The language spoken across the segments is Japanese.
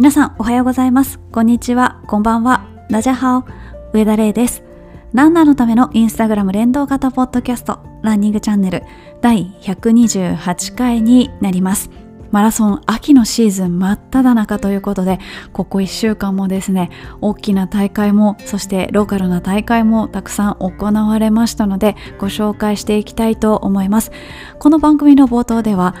皆さんおはようございます。こんにちは。こんばんは。ダジャハオ。上田玲です。ランナーのためのインスタグラム連動型ポッドキャスト。ランニングチャンネル。第128回になります。マラソン秋のシーズン真っ只中ということでここ1週間もですね大きな大会もそしてローカルな大会もたくさん行われましたのでご紹介していきたいと思います。この番組の冒頭では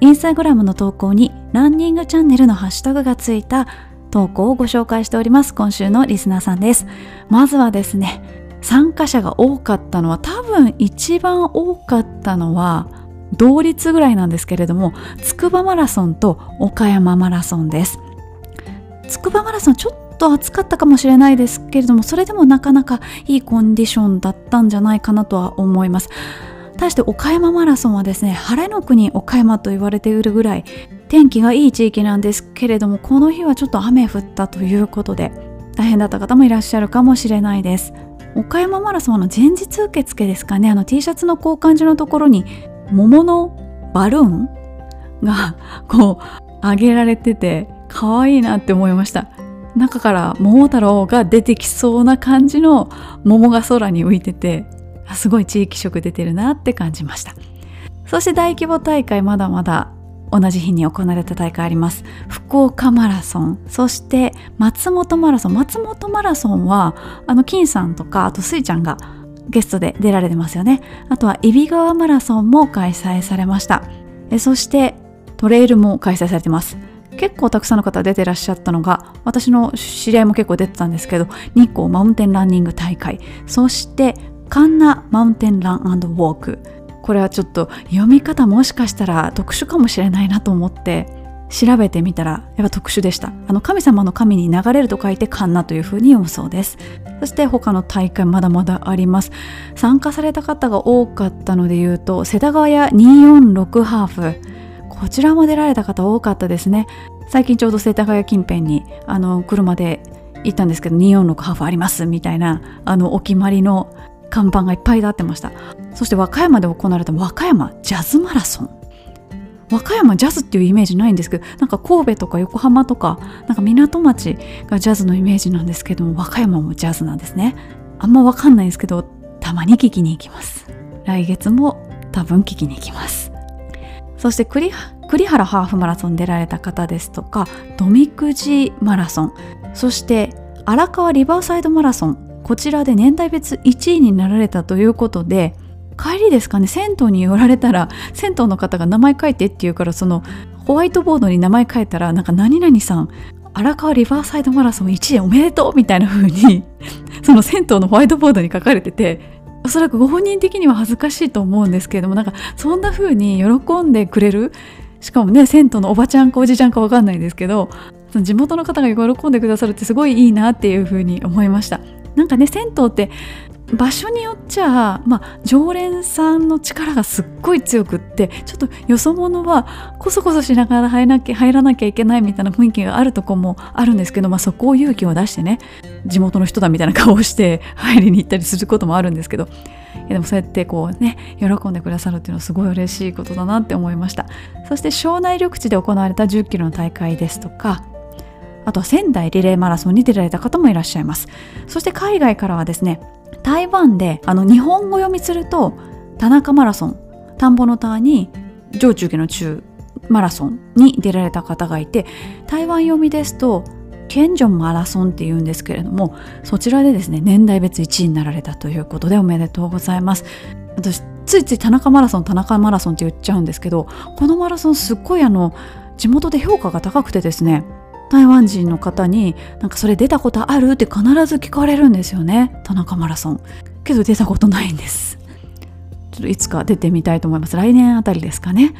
インスタグラムの投稿にランニングチャンネルのハッシュタグがついた投稿をご紹介しております今週のリスナーさんです。まずはですね参加者が多かったのは多分一番多かったのは同率ぐらいなんですけれども筑波マラソンと岡山マラソンです。筑波マラソンちょっと暑かったかもしれないですけれどもそれでもなかなかいいコンディションだったんじゃないかなとは思います。対して岡山マラソンはですね晴れの国岡山と言われているぐらい天気がいい地域なんですけれどもこの日はちょっと雨降ったということで大変だった方もいらっしゃるかもしれないです。岡山マラソンの前日受付ですかねあの T シャツの交換所のところに桃のバルーンがこう上げられてて可愛いなって思いました。中から桃太郎が出てきそうな感じの桃が空に浮いててすごい地域色出てるなって感じました。そして大規模大会まだまだ同じ日に行われた大会あります。福岡マラソン。そして松本マラソン。松本マラソンはあの金さんとかあとスイちゃんがゲストで出られてますよね。あとは揖斐川マラソンも開催されました。えそしてトレイルも開催されてます。結構たくさんの方出てらっしゃったのが私の知り合いも結構出てたんですけど日光マウンテンランニング大会。そしてカンナマウンテンランウォーク。これはちょっと読み方もしかしたら特殊かもしれないなと思って調べてみたらやっぱ特殊でした。あの神様の神に流れると書いてカンナというふうに読むそうです。そして他の大会まだまだあります。参加された方が多かったので言うと世田谷246ハーフ。こちらも出られた方多かったですね。最近ちょうど世田谷近辺にあの車で行ったんですけど246ハーフありますみたいなあのお決まりの看板がいっぱい立ってました。そして和歌山で行われた和歌山ジャズマラソン。和歌山ジャズっていうイメージないんですけどなんか神戸とか横浜とかなんか港町がジャズのイメージなんですけども和歌山もジャズなんですね。あんまわかんないんですけどたまに聞きに行きます。来月も多分聞きに行きます。そして栗原ハーフマラソン出られた方ですとかドミクジマラソン。そして荒川リバーサイドマラソンこちらで年代別1位になられたということで帰りですかね銭湯に寄られたら銭湯の方が名前書いてって言うからそのホワイトボードに名前書いたらなんか何々さん荒川リバーサイドマラソン1位おめでとうみたいな風に その銭湯のホワイトボードに書かれてておそらくご本人的には恥ずかしいと思うんですけれどもなんかそんな風に喜んでくれるしかもね銭湯のおばちゃんかおじちゃんか分かんないですけどその地元の方が喜んでくださるってすごいいいなっていう風に思いました。なんかね銭湯って場所によっちゃ、まあ、常連さんの力がすっごい強くってちょっとよそ者はこそこそしながら入らなきゃ入らなきゃいけないみたいな雰囲気があるとこもあるんですけど、まあ、そこを勇気を出してね地元の人だみたいな顔をして入りに行ったりすることもあるんですけどいやでもそうやってこうね喜んでくださるっていうのはすごい嬉しいことだなって思いました。そして庄内緑地で行われた1 0キロの大会ですとかあとは仙台リレーマラソンに出られた方もいらっしゃいます。そして海外からはですね台湾であの日本語読みすると田中マラソン田んぼの田に上中下の中マラソンに出られた方がいて台湾読みですとケンジョンマラソンっていうんですけれどもそちらでですね年代別1位になられたということでおめでとうございます。私ついつい田中マラソン田中マラソンって言っちゃうんですけどこのマラソンすっごいあの地元で評価が高くてですね台湾人の方になんかそれ出たことあるって必ず聞かれるんですよね。田中マラソン。けど出たことないんです。ちょっといつか出てみたいと思います。来年あたりですかね。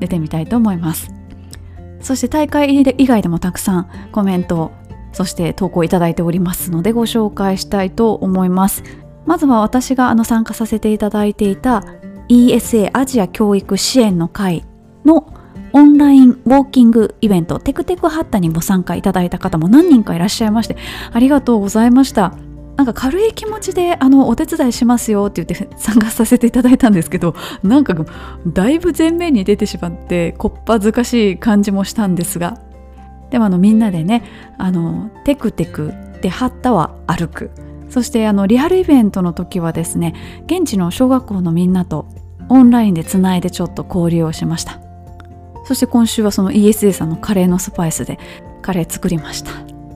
出てみたいと思います。そして大会以外でもたくさんコメントそして投稿いただいておりますのでご紹介したいと思います。まずは私があの参加させていただいていた ESA アジア教育支援の会のオンラインウォーキングイベントテクテクハッタにご参加いただいた方も何人かいらっしゃいましてありがとうございました。なんか軽い気持ちであのお手伝いしますよって言って参加させていただいたんですけどなんかだいぶ前面に出てしまってこっぱずかしい感じもしたんですがでもあのみんなでねあのテクテクではったは歩く。そしてあのリアルイベントの時はですね現地の小学校のみんなとオンラインでつないでちょっと交流をしました。そして今週はその ESA さんのカレーのスパイスでカレー作りました、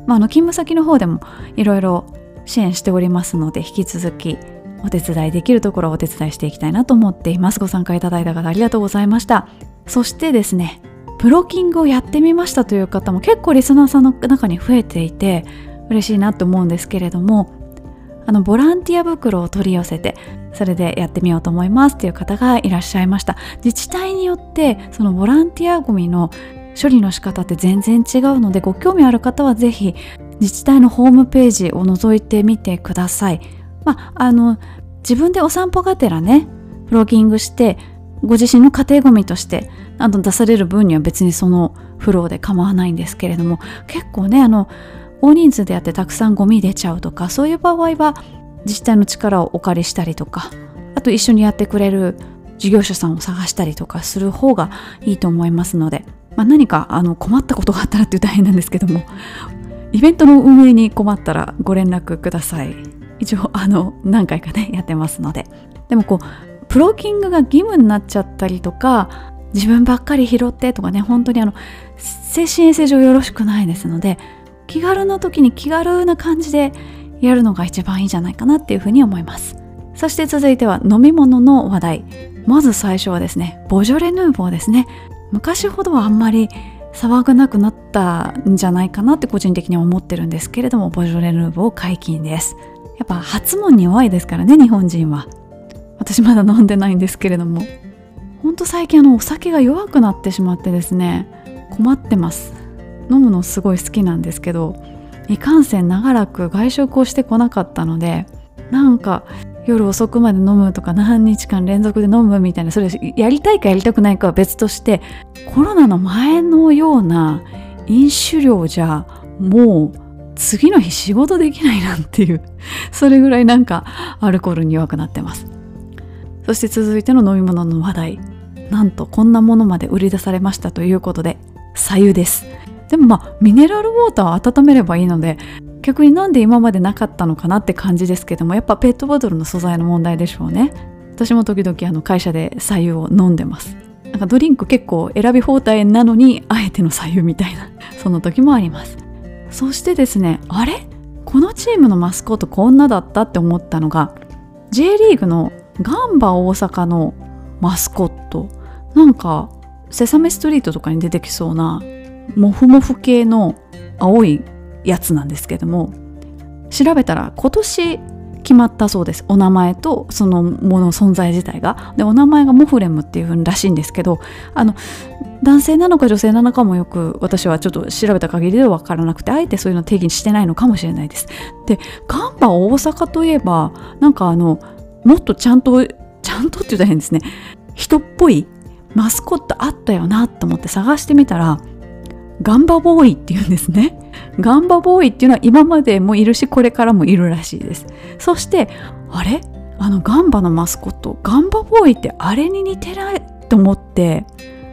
まあ、あの勤務先の方でもいろいろ支援しておりますので引き続きお手伝いできるところをお手伝いしていきたいなと思っています。ご参加いただいた方ありがとうございました。そしてですねプロキングをやってみましたという方も結構リスナーさんの中に増えていて嬉しいなと思うんですけれどもあのボランティア袋を取り寄せてそれでやってみようと思いますっていう方がいらっしゃいました。自治体によってそのボランティアゴミの処理の仕方って全然違うのでご興味ある方はぜひ自治体のホームページを覗いてみてください。まああの自分でお散歩がてらねプロギングしてご自身の家庭ゴミとしてあの出される分には別にそのフローで構わないんですけれども結構ねあの大人数でやってたくさんゴミ出ちゃうとかそういう場合は自治体の力をお借りしたりとかあと一緒にやってくれる事業者さんを探したりとかする方がいいと思いますので、まあ、何かあの困ったことがあったらっていう大変なんですけどもイベントの運営に困ったらご連絡ください。一応あの何回かねやってますので。でもこうプロキングが義務になっちゃったりとか自分ばっかり拾ってとかね本当にあの精神衛生上よろしくないですので気軽な時に気軽な感じでやるのが一番いいんじゃないかなっていうふうに思います。そして続いては飲み物の話題。まず最初はですねボジョレ・ヌーボーですね。昔ほどはあんまり騒がなくなったんじゃないかなって個人的には思ってるんですけれどもボジョレ・ヌーボー解禁です。やっぱ発問に弱いですからね日本人は。私まだ飲んでないんですけれども。ほんと最近あのお酒が弱くなってしまってですね困ってます。飲むのすごい好きなんですけどいかんせん長らく外食をしてこなかったのでなんか夜遅くまで飲むとか何日間連続で飲むみたいなそれやりたいかやりたくないかは別としてコロナの前のような飲酒量じゃもう次の日仕事できないなんていうそれぐらいなんかアルコールに弱くなってます。そして続いての飲み物の話題。なんとこんなものまで売り出されましたということで左右です。でもまあミネラルウォーターを温めればいいので逆になんで今までなかったのかなって感じですけどもやっぱペットボトルの素材の問題でしょうね。私も時々あの会社で左右を飲んでます。なんかドリンク結構選び放題なのにあえての左右みたいな その時もあります。そしてですねあれ？このチームのマスコットこんなだったって思ったのが J リーグのガンバ大阪のマスコット。なんかセサミストリートとかに出てきそうなモフモフ系の青いやつなんですけども調べたら今年決まったそうです。お名前とそのもの存在自体が。でお名前がモフレムっていうらしいんですけどあの男性なのか女性なのかもよく私はちょっと調べた限りでは分からなくてあえてそういうの定義してないのかもしれないです。でガンバ大阪といえばなんかあのもっとちゃんとちゃんとって言ったら変ですね。人っぽいマスコットあったよなと思って探してみたらガンバボーイっていうんですね。ガンバボーイっていうのは今までもいるし、これからもいるらしいです。そして、あれ？あのガンバのマスコット、ガンバボーイってあれに似てないと思って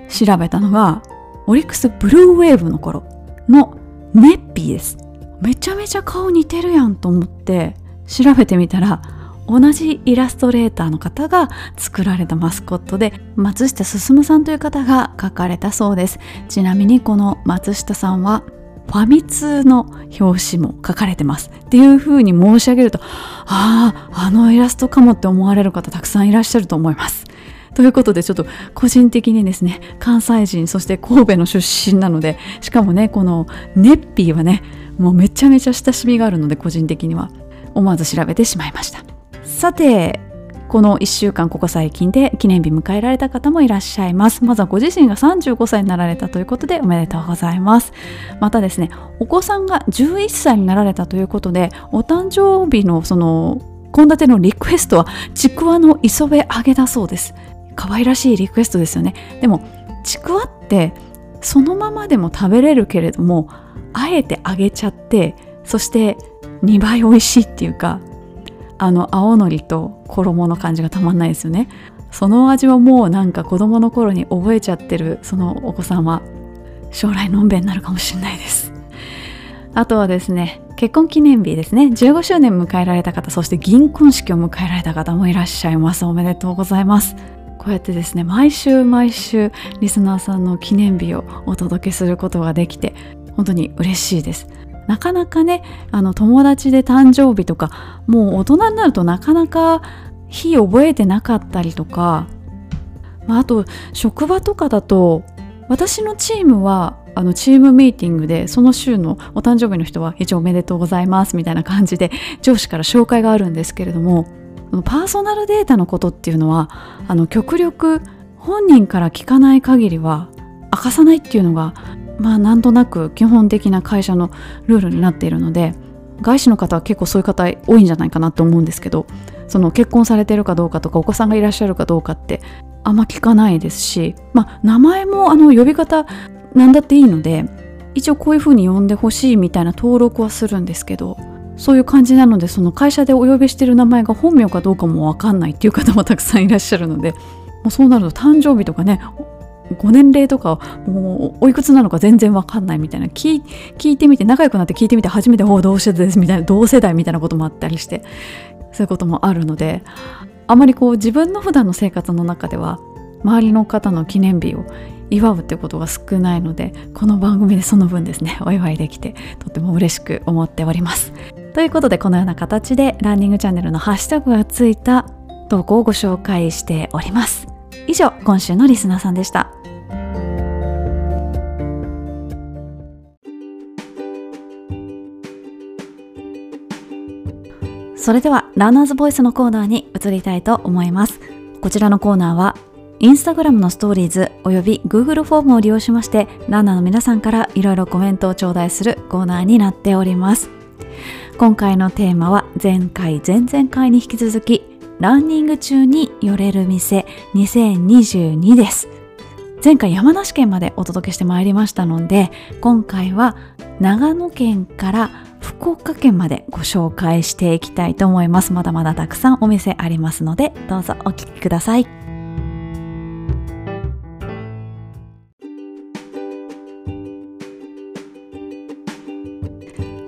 調べたのが、オリックスブルーウェーブの頃のネッピーです。めちゃめちゃ顔似てるやんと思って調べてみたら、同じイラストレーターの方が作られたマスコットで松下進さんという方が描かれたそうです。ちなみにこの松下さんはファミ通の表紙も書かれてます。っていう風に申し上げるとあああのイラストかもって思われる方たくさんいらっしゃると思います。ということでちょっと個人的にですね関西人そして神戸の出身なのでしかもねこのネッピーはねもうめちゃめちゃ親しみがあるので個人的には思わず調べてしまいました。さてこの1週間ここ最近で記念日迎えられた方もいらっしゃいます。まずはご自身が35歳になられたということでおめでとうございます。またですねお子さんが11歳になられたということでお誕生日のその献立のリクエストはちくわの磯辺揚げだそうです。可愛らしいリクエストですよね。でもちくわってそのままでも食べれるけれどもあえて揚げちゃってそして2倍美味しいっていうかあの青のりと衣の感じがたまんないですよね。その味はもうなんか子供の頃に覚えちゃってるそのお子さんは。将来のんべんになるかもしれないです。あとはですね結婚記念日ですね。15周年迎えられた方そして銀婚式を迎えられた方もいらっしゃいます。おめでとうございます。こうやってですね毎週毎週リスナーさんの記念日をお届けすることができて本当に嬉しいです。なかなかねあの友達で誕生日とかもう大人になるとなかなか日覚えてなかったりとか、まあ、あと職場とかだと私のチームはあのチームミーティングでその週のお誕生日の人は一応おめでとうございますみたいな感じで上司から紹介があるんですけれどもパーソナルデータのことっていうのはあの極力本人から聞かない限りは明かさないっていうのがまあなんとなく基本的な会社のルールになっているので外資の方は結構そういう方多いんじゃないかなと思うんですけどその結婚されてるかどうかとかお子さんがいらっしゃるかどうかってあんま聞かないですし、まあ、名前もあの呼び方なんだっていいので一応こういうふうに呼んでほしいみたいな登録はするんですけどそういう感じなのでその会社でお呼びしてる名前が本名かどうかも分かんないっていう方もたくさんいらっしゃるのでもうそうなると誕生日とかねご年齢とかもうおいくつなのか全然わかんないみたいな聞いてみて仲良くなって聞いてみて初めて「お同世代です」みたいな同世代みたいなこともあったりしてそういうこともあるのであまりこう自分の普段の生活の中では周りの方の記念日を祝うってことが少ないのでこの番組でその分ですね お祝いできてとっても嬉しく思っております。ということでこのような形でランニングチャンネルのハッシュタグがついた投稿をご紹介しております。以上今週のリスナーさんでした。それではランナーズボイスのコーナーに移りたいと思います。こちらのコーナーはインスタグラムのストーリーズおよび Google フォームを利用しましてランナーの皆さんからいろいろコメントを頂戴するコーナーになっております。今回のテーマは前回前々回に引き続きランニング中に寄れる店2022です。前回山梨県までお届けしてまいりましたので今回は長野県から福岡県までご紹介していきたいと思います。まだまだたくさんお店ありますのでどうぞお聞きください。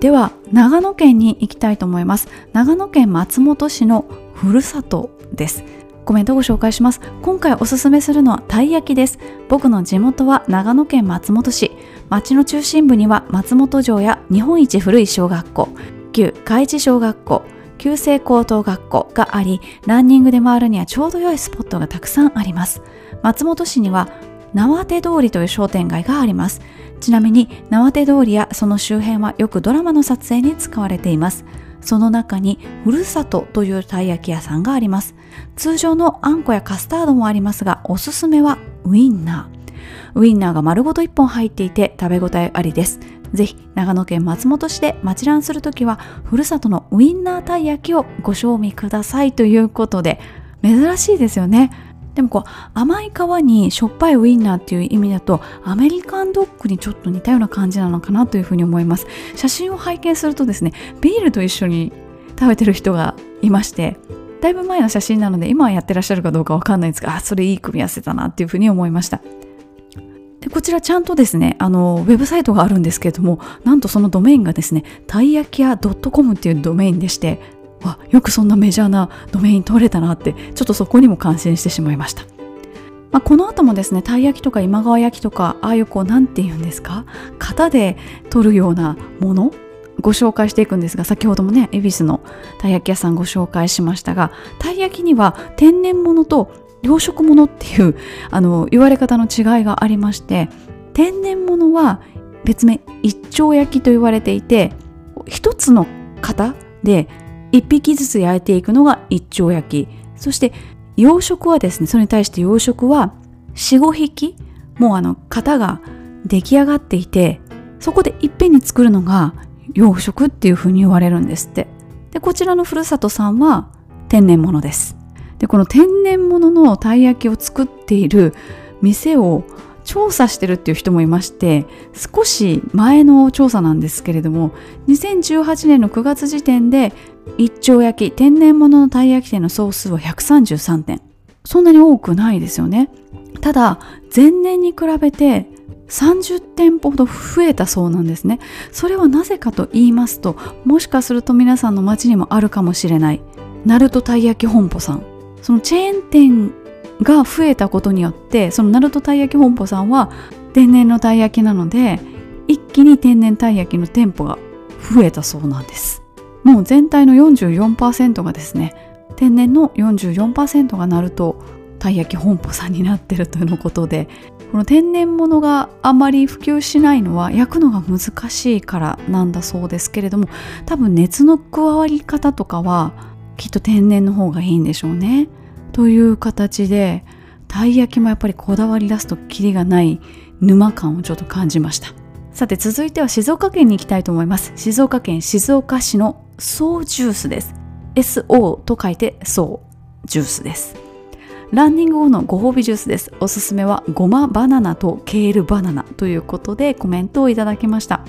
では長野県に行きたいと思います。長野県松本市のふるさとです。コメントをご紹介します。今回おすすめするのはたい焼きです。僕の地元は長野県松本市。町の中心部には松本城や日本一古い小学校。旧海地小学校。旧制高等学校がありランニングで回るにはちょうど良いスポットがたくさんあります。松本市には縄手通りという商店街があります。ちなみに縄手通りやその周辺はよくドラマの撮影に使われています。その中にふるさとというたい焼き屋さんがあります。通常のあんこやカスタードもありますがおすすめはウインナー。ウインナーが丸ごと1本入っていて食べ応えありです。ぜひ長野県松本市で町ランするときはふるさとのウインナーたい焼きをご賞味くださいということで珍しいですよね。でもこう甘い皮にしょっぱいウインナーっていう意味だとアメリカンドッグにちょっと似たような感じなのかなというふうに思います。写真を拝見するとですねビールと一緒に食べてる人がいましてだいぶ前の写真なので今はやってらっしゃるかどうかわかんないんですがあそれいい組み合わせだなっていうふうに思いました。でこちらちゃんとですねあのウェブサイトがあるんですけれどもなんとそのドメインがですねたい焼き屋 .com っていうドメインでしてわよくそんなメジャーなドメイン取れたなってちょっとそこにも感心してしまいました、まあ、この後もですねたい焼きとか今川焼きとかああいうこうなんて言うんですか型で取るようなものご紹介していくんですが先ほどもね恵比寿のたい焼き屋さんご紹介しましたがたい焼きには天然物と養殖物っていうあの言われ方の違いがありまして天然物は別名一丁焼きと言われていて一つの型で1匹ずつ焼いていくのが一丁焼き。そして養殖はですねそれに対して養殖は45匹もうあの型が出来上がっていてそこでいっぺんに作るのが養殖っていう風に言われるんですって。でこちらのふるさとさんは天然物です。でこの天然物のたい焼きを作っている店を調査してるっていう人もいまして少し前の調査なんですけれども2018年の9月時点で一丁焼き天然物のたい焼き店の総数は133点そんなに多くないですよね。ただ前年に比べて30店舗ほど増えたそうなんですね。それはなぜかと言いますともしかすると皆さんの街にもあるかもしれない。ナルトたい焼き本舗さん。そのチェーン店が増えたことによってそのナルトたい焼き本舗さんは天然のたい焼きなので一気に天然たい焼きの店舗が増えたそうなんです。もう全体の44%がですね天然の44%がナルトたい焼き本舗さんになってるというのことでこの天然物があまり普及しないのは焼くのが難しいからなんだそうですけれども多分熱の加わり方とかはきっと天然の方がいいんでしょうね。という形でたい焼きもやっぱりこだわり出すとキリがない沼感をちょっと感じました。さて続いては静岡県に行きたいと思います。静岡県静岡市のソージュースです。SO と書いてソージュースです。ランニング後のご褒美ジュースです。おすすめはごまバナナとケールバナナということでコメントをいただきました。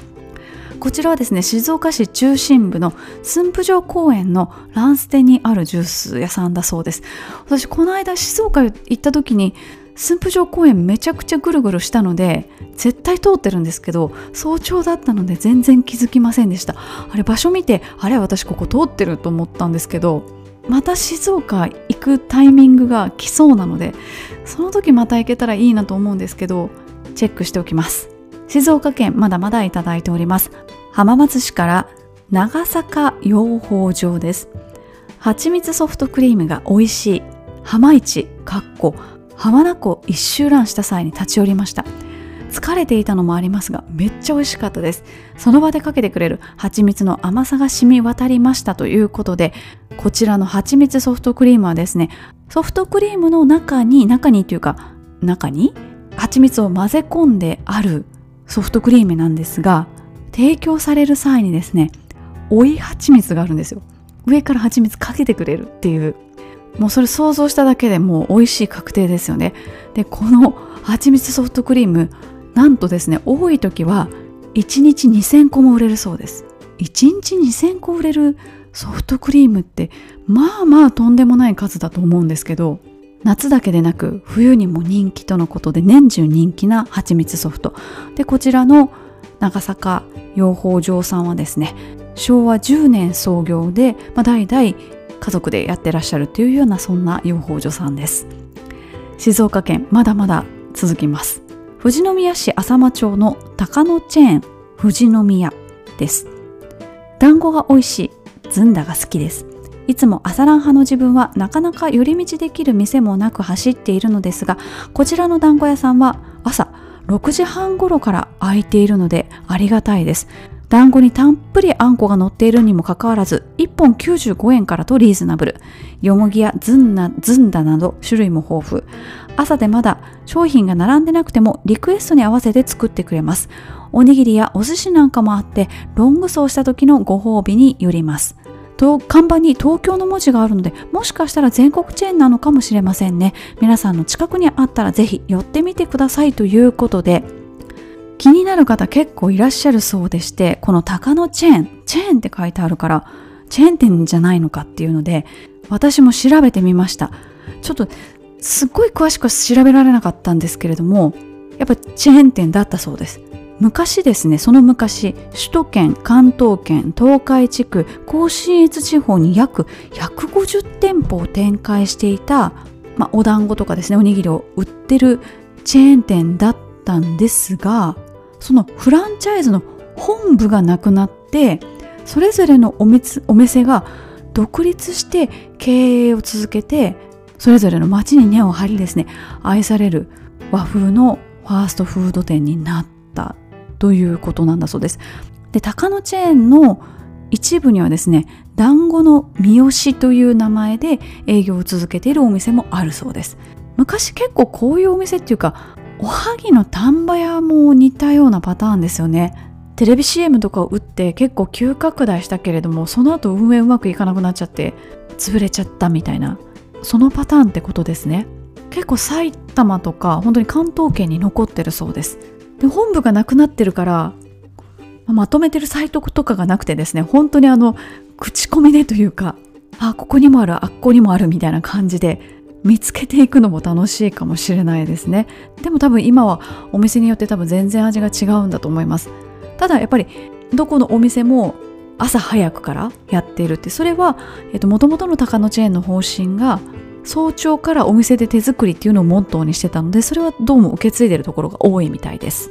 こちらはですね静岡市中心部の駿府城公園のランステにあるジュース屋さんだそうです。私この間静岡行った時に駿府城公園めちゃくちゃぐるぐるしたので絶対通ってるんですけど早朝だったので全然気づきませんでした。あれ場所見てあれ私ここ通ってると思ったんですけどまた静岡行くタイミングが来そうなのでその時また行けたらいいなと思うんですけどチェックしておきます。静岡県まだまだいただいております。浜松市から長坂養蜂場です。蜂蜜ソフトクリームが美味しい。浜市かっこ浜名湖一周覧した際に立ち寄りました。疲れていたのもありますがめっちゃ美味しかったです。その場でかけてくれる蜂蜜の甘さが染み渡りましたということでこちらの蜂蜜ソフトクリームはですねソフトクリームの中に中にというか中に蜂蜜を混ぜ込んであるソフトクリームなんですが提供される際にですね追い蜂蜜があるんですよ。上から蜂蜜かけてくれるっていう。もうそれ想像しただけでもう美味しい確定ですよね。でこの蜂蜜ソフトクリームなんとですね多い時は1日2000個も売れるそうです。1日2000個売れるソフトクリームってまあまあとんでもない数だと思うんですけど夏だけでなく冬にも人気とのことで年中人気な蜂蜜ソフト。でこちらの長坂養蜂場さんはですね昭和10年創業で、まあ、代々家族でやってらっしゃるというようなそんな養蜂所さんです。静岡県まだまだ続きます。富士宮市浅間町の高野チェーン富士宮です。団子が美味しいずんだが好きです。いつも朝ラン派の自分はなかなか寄り道できる店もなく走っているのですがこちらの団子屋さんは朝6時半頃から開いているのでありがたいです。団子にたっぷりあんこが乗っているにもかかわらず1本95円からとリーズナブル。よもぎやずんだなど種類も豊富。朝でまだ商品が並んでなくてもリクエストに合わせて作ってくれます。おにぎりやお寿司なんかもあってロング走した時のご褒美によります。と看板に東京の文字があるのでもしかしたら全国チェーンなのかもしれませんね。皆さんの近くにあったらぜひ寄ってみてくださいということで。気になる方結構いらっしゃるそうでしてこの鷹のチェーンチェーンって書いてあるからチェーン店じゃないのかっていうので私も調べてみました。ちょっとすっごい詳しくは調べられなかったんですけれどもやっぱチェーン店だったそうです。昔ですねその昔首都圏関東圏東海地区甲信越地方に約150店舗を展開していた、まあ、お団子とかですねおにぎりを売ってるチェーン店だったんですがそのフランチャイズの本部がなくなってそれぞれのお店お店が独立して経営を続けてそれぞれの街に根を張りですね愛される和風のファーストフード店になったということなんだそうです。で高野チェーンの一部にはですね団子の三好という名前で営業を続けているお店もあるそうです。昔結構こういうお店っていうかおはぎの丹波屋も似たようなパターンですよね。テレビ CM とかを打って結構急拡大したけれどもその後運営うまくいかなくなっちゃって潰れちゃったみたいな。そのパターンってことですね。結構埼玉とか本当に関東圏に残ってるそうです。で本部がなくなってるからまとめてるサイトとかがなくてですね本当にあの口コミでというかあここにもあるあっこにもあるみたいな感じで見つけていくのも楽しいかもしれないですね。でも多分今はお店によって多分全然味が違うんだと思います。ただやっぱりどこのお店も朝早くからやっているってそれはもともとの高野チェーンの方針が早朝からお店で手作りっていうのをモットーにしてたのでそれはどうも受け継いでるところが多いみたいです。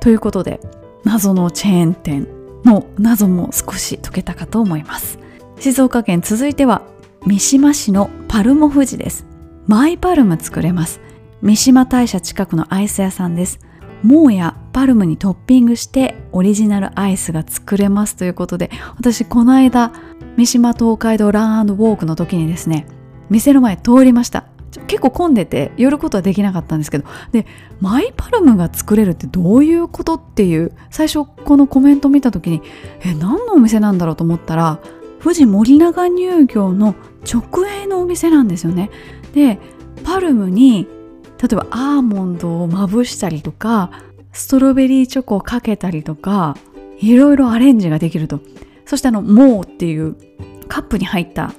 ということで謎のチェーン店の謎も少し解けたかと思います。静岡県続いては三島市のパルモ富士です。マイパルム作れます。三島大社近くのアイス屋さんです。モーやパルムにトッピングしてオリジナルアイスが作れますということで私この間三島東海道ランウォークの時にですね店の前通りました。結構混んでて寄ることはできなかったんですけどでマイパルムが作れるってどういうことっていう最初このコメント見た時にえ何のお店なんだろうと思ったら富士森永乳業の直営のお店なんですよね。でパルムに例えばアーモンドをまぶしたりとかストロベリーチョコをかけたりとかいろいろアレンジができると。そしてあのモーっていうカップに入った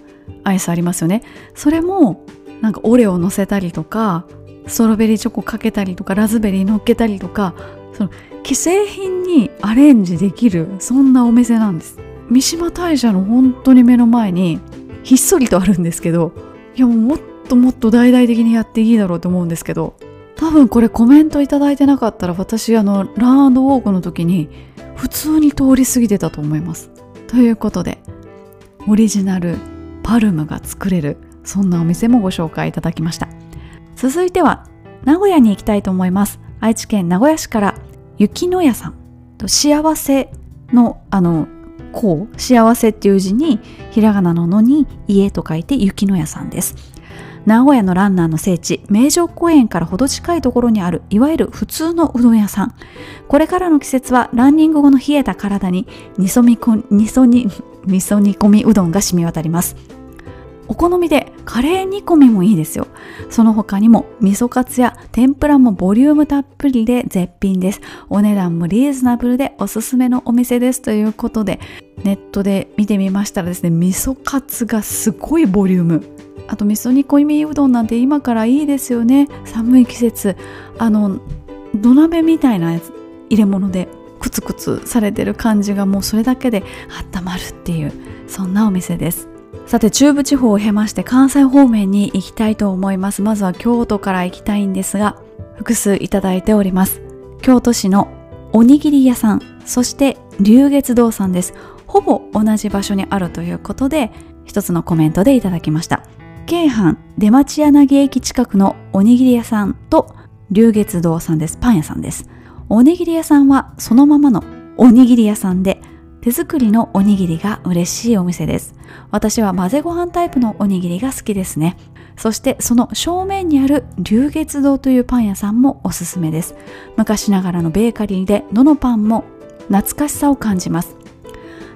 アイスありますよね。それもなんかオレオ乗せたりとかストロベリーチョコかけたりとかラズベリー乗っけたりとかその既製品にアレンジできるそんなお店なんです。三島大社の本当に目の前にひっそりとあるんですけどいやもうもっっともっと大々的にやっていいだろうと思うんですけど多分これコメントいただいてなかったら私あのランウォークの時に普通に通り過ぎてたと思います。ということでオリジナルパルムが作れるそんなお店もご紹介いただきました。続いては名古屋に行きたいと思います。愛知県名古屋市から雪の屋さん。と幸せのあのこう幸せっていう字にひらがなののに家と書いて雪の屋さんです。名古屋のランナーの聖地名城公園からほど近いところにあるいわゆる普通のうどん屋さん。これからの季節はランニング後の冷えた体に味噌煮込みうどんが染み渡ります。お好みでカレー煮込みもいいですよ。その他にも味噌カツや天ぷらもボリュームたっぷりで絶品です。お値段もリーズナブルでおすすめのお店です。ということでネットで見てみましたらですね味噌カツがすごいボリューム。あと味噌煮込みうどんなんて今からいいですよね。寒い季節。あの土鍋みたいな入れ物でクツクツされてる感じがもうそれだけで温まるっていうそんなお店です。さて中部地方を経まして関西方面に行きたいと思います。まずは京都から行きたいんですが複数いただいております。京都市のおにぎり屋さんそして龍月堂さんです。ほぼ同じ場所にあるということで一つのコメントでいただきました。京阪出町柳駅近くのおにぎり屋さんと龍月堂さんですパン屋さんですおにぎり屋さんはそのままのおにぎり屋さんで手作りのおにぎりが嬉しいお店です。私は混ぜご飯タイプのおにぎりが好きですね。そしてその正面にある龍月堂というパン屋さんもおすすめです。昔ながらのベーカリーでどのパンも懐かしさを感じます。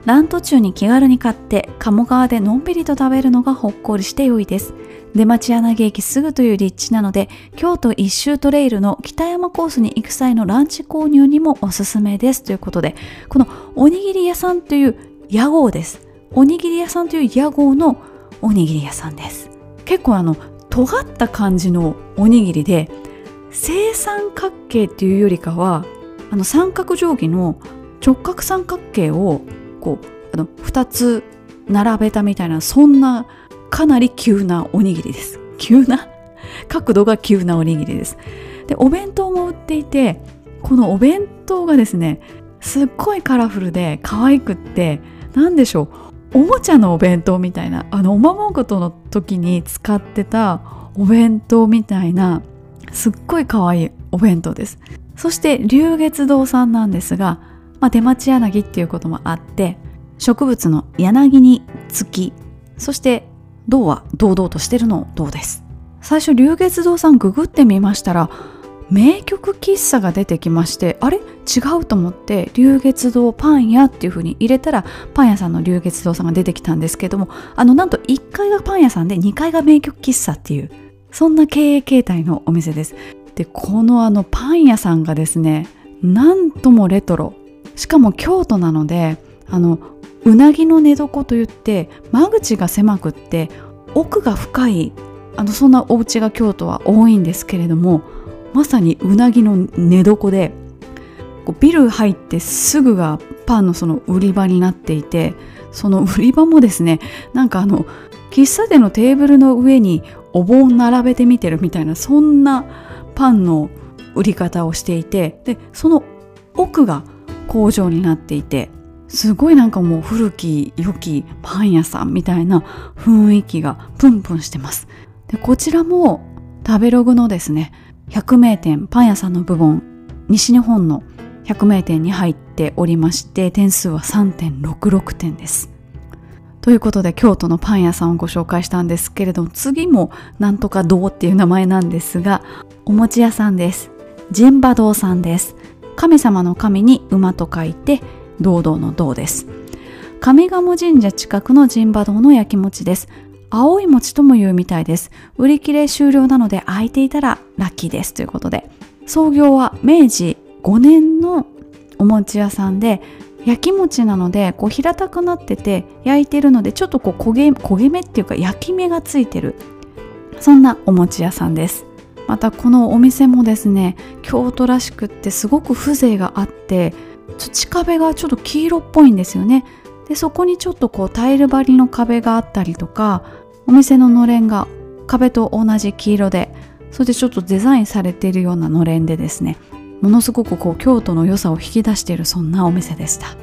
ラン途中に気軽に買って鴨川でのんびりと食べるのがほっこりして良いです。出町柳駅すぐという立地なので京都一周トレイルの北山コースに行く際のランチ購入にもおすすめです。ということでこのおにぎり屋さんという屋号です。おにぎり屋さんという屋号のおにぎり屋さんです。結構あの尖った感じのおにぎりで正三角形っていうよりかはあの三角定規の直角三角形をこうあの2つ並べたみたいなそんなかなり急なおにぎりです。急な角度が急なおにぎりです。でお弁当も売っていてこのお弁当がですねすっごいカラフルで可愛くって何でしょうおもちゃのお弁当みたいなあのおままごとの時に使ってたお弁当みたいなすっごい可愛いお弁当です。そして龍月堂さんなんですが、まあ、出町柳っていうこともあって植物の柳につきそして銅は堂々としてるの銅です。最初龍月堂さんググってみましたら名曲喫茶が出てきましてあれ？違うと思って龍月堂パン屋っていう風に入れたらパン屋さんの龍月堂さんが出てきたんですけどもあのなんと1階がパン屋さんで2階が名曲喫茶っていうそんな経営形態のお店です。でこのあのパン屋さんがですねなんともレトロ。しかも京都なのであのうなぎの寝床といって間口が狭くって奥が深いあのそんなお家が京都は多いんですけれどもまさにうなぎの寝床でこうビル入ってすぐがパンのその売り場になっていてその売り場もですねなんかあの喫茶店のテーブルの上にお盆並べてみてるみたいなそんなパンの売り方をしていてでその奥が工場になっていてすごいなんかもう古き良きパン屋さんみたいな雰囲気がプンプンしてます。でこちらも食べログのですね百名店パン屋さんの部門西日本の百名店に入っておりまして点数は3.66点です。ということで京都のパン屋さんをご紹介したんですけれども次もなんとか堂っていう名前なんですがお餅屋さんです。神馬堂さんです。神様の神に馬と書いて堂々の堂です。上賀茂神社近くの神馬堂の焼き餅です。青い餅とも言うみたいです。売り切れ終了なので空いていたらラッキーですということで。創業は明治5年のお餅屋さんで焼き餅なのでこう平たくなってて焼いてるのでちょっとこう焦げ焦げ目っていうか焼き目がついてる。そんなお餅屋さんです。またこのお店もですね京都らしくってすごく風情があって土壁がちょっと黄色っぽいんですよね。でそこにちょっとこうタイル張りの壁があったりとかお店ののれんが壁と同じ黄色でそれでちょっとデザインされているようなのれんでですねものすごくこう京都の良さを引き出しているそんなお店でした。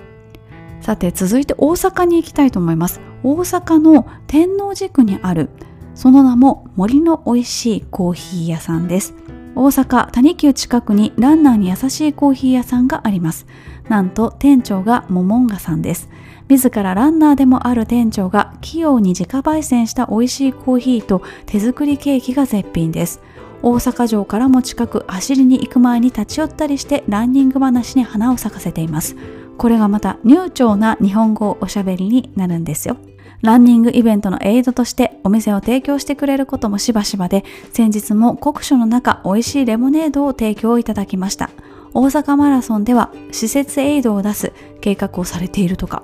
さて続いて大阪に行きたいと思います。大阪の天王寺区にあるその名も森の美味しいコーヒー屋さんです。大阪谷急近くにランナーに優しいコーヒー屋さんがあります。なんと店長がモモンガさんです。自らランナーでもある店長が器用に自家焙煎した美味しいコーヒーと手作りケーキが絶品です。大阪城からも近く走りに行く前に立ち寄ったりしてランニング話に花を咲かせています。これがまた流暢な日本語おしゃべりになるんですよ。ランニングイベントのエイドとしてお店を提供してくれることもしばしばで先日も酷暑の中美味しいレモネードを提供いただきました。大阪マラソンでは施設エイドを出す計画をされているとか。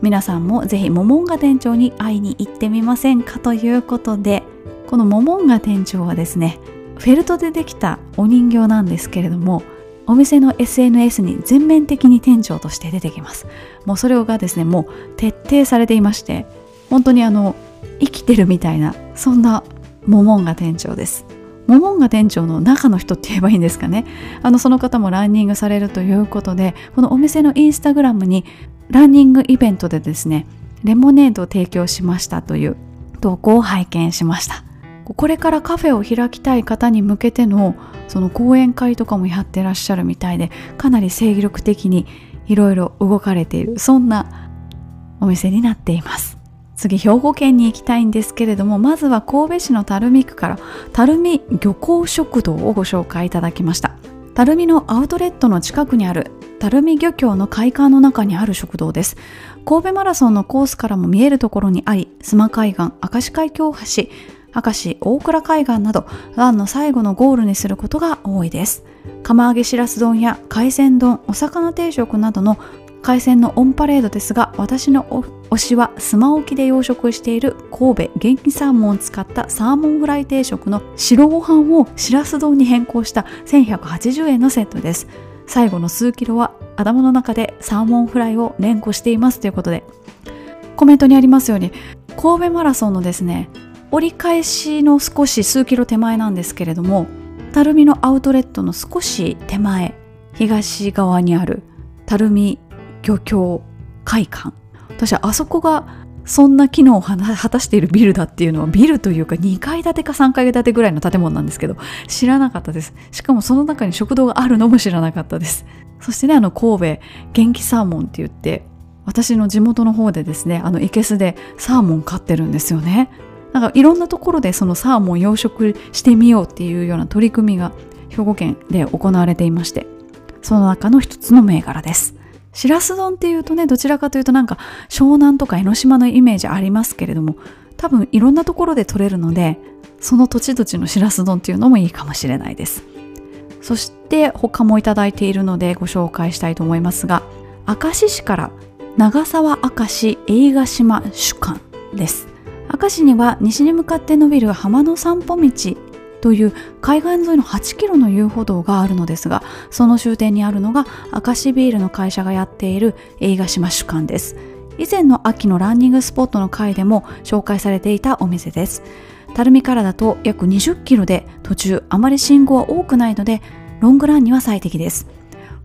皆さんもぜひモモンガ店長に会いに行ってみませんかということでこのモモンガ店長はですねフェルトでできたお人形なんですけれどもお店の SNS に全面的に店長として出てきます。もうそれがですねもう徹底されていまして本当にあの生きてるみたいなそんなモモンガ店長です。モモンガ店長の中の人って言えばいいんですかね。あのその方もランニングされるということでこのお店のインスタグラムにランニングイベントでですねレモネードを提供しましたという投稿を拝見しました。これからカフェを開きたい方に向けてのその講演会とかもやってらっしゃるみたいでかなり精力的にいろいろ動かれているそんなお店になっています。次兵庫県に行きたいんですけれどもまずは神戸市の垂水区から垂水漁港食堂をご紹介いただきました。垂水のアウトレットの近くにある垂水漁協の会館の中にある食堂です。神戸マラソンのコースからも見えるところにあり須磨海岸明石海峡橋明石大倉海岸などランの最後のゴールにすることが多いです。釜揚げしらす丼や海鮮丼お魚定食などの海鮮のオンパレードですが私の推しはスマ沖で養殖している神戸元気サーモンを使ったサーモンフライ定食の白ご飯をしらす丼に変更した1180円のセットです。最後の数キロは頭の中でサーモンフライを連呼していますということでコメントにありますように神戸マラソンのですね折り返しの少し数キロ手前なんですけれども垂水のアウトレットの少し手前東側にある垂水漁協会館。私はあそこがそんな機能を果たしているビルだっていうのはビルというか2階建てか3階建てぐらいの建物なんですけど知らなかったです。しかもその中に食堂があるのも知らなかったです。そしてねあの神戸元気サーモンって言って私の地元の方でですねあの生けすでサーモン飼ってるんですよね。なんかいろんなところでそのサーモン養殖してみようっていうような取り組みが兵庫県で行われていましてその中の一つの銘柄です。しらす丼っていうとねどちらかというとなんか湘南とか江ノ島のイメージありますけれども多分いろんなところで取れるのでその土地土地のしらす丼っていうのもいいかもしれないです。そして他もいただいているのでご紹介したいと思いますが明石市から長沢明石映画島主館です。明石には西に向かって伸びる浜の散歩道という海岸沿いの8キロの遊歩道があるのですがその終点にあるのが明石ビールの会社がやっている映画島主館です。以前の秋のランニングスポットの回でも紹介されていたお店です。垂水からだと約20キロで途中あまり信号は多くないのでロングランには最適です。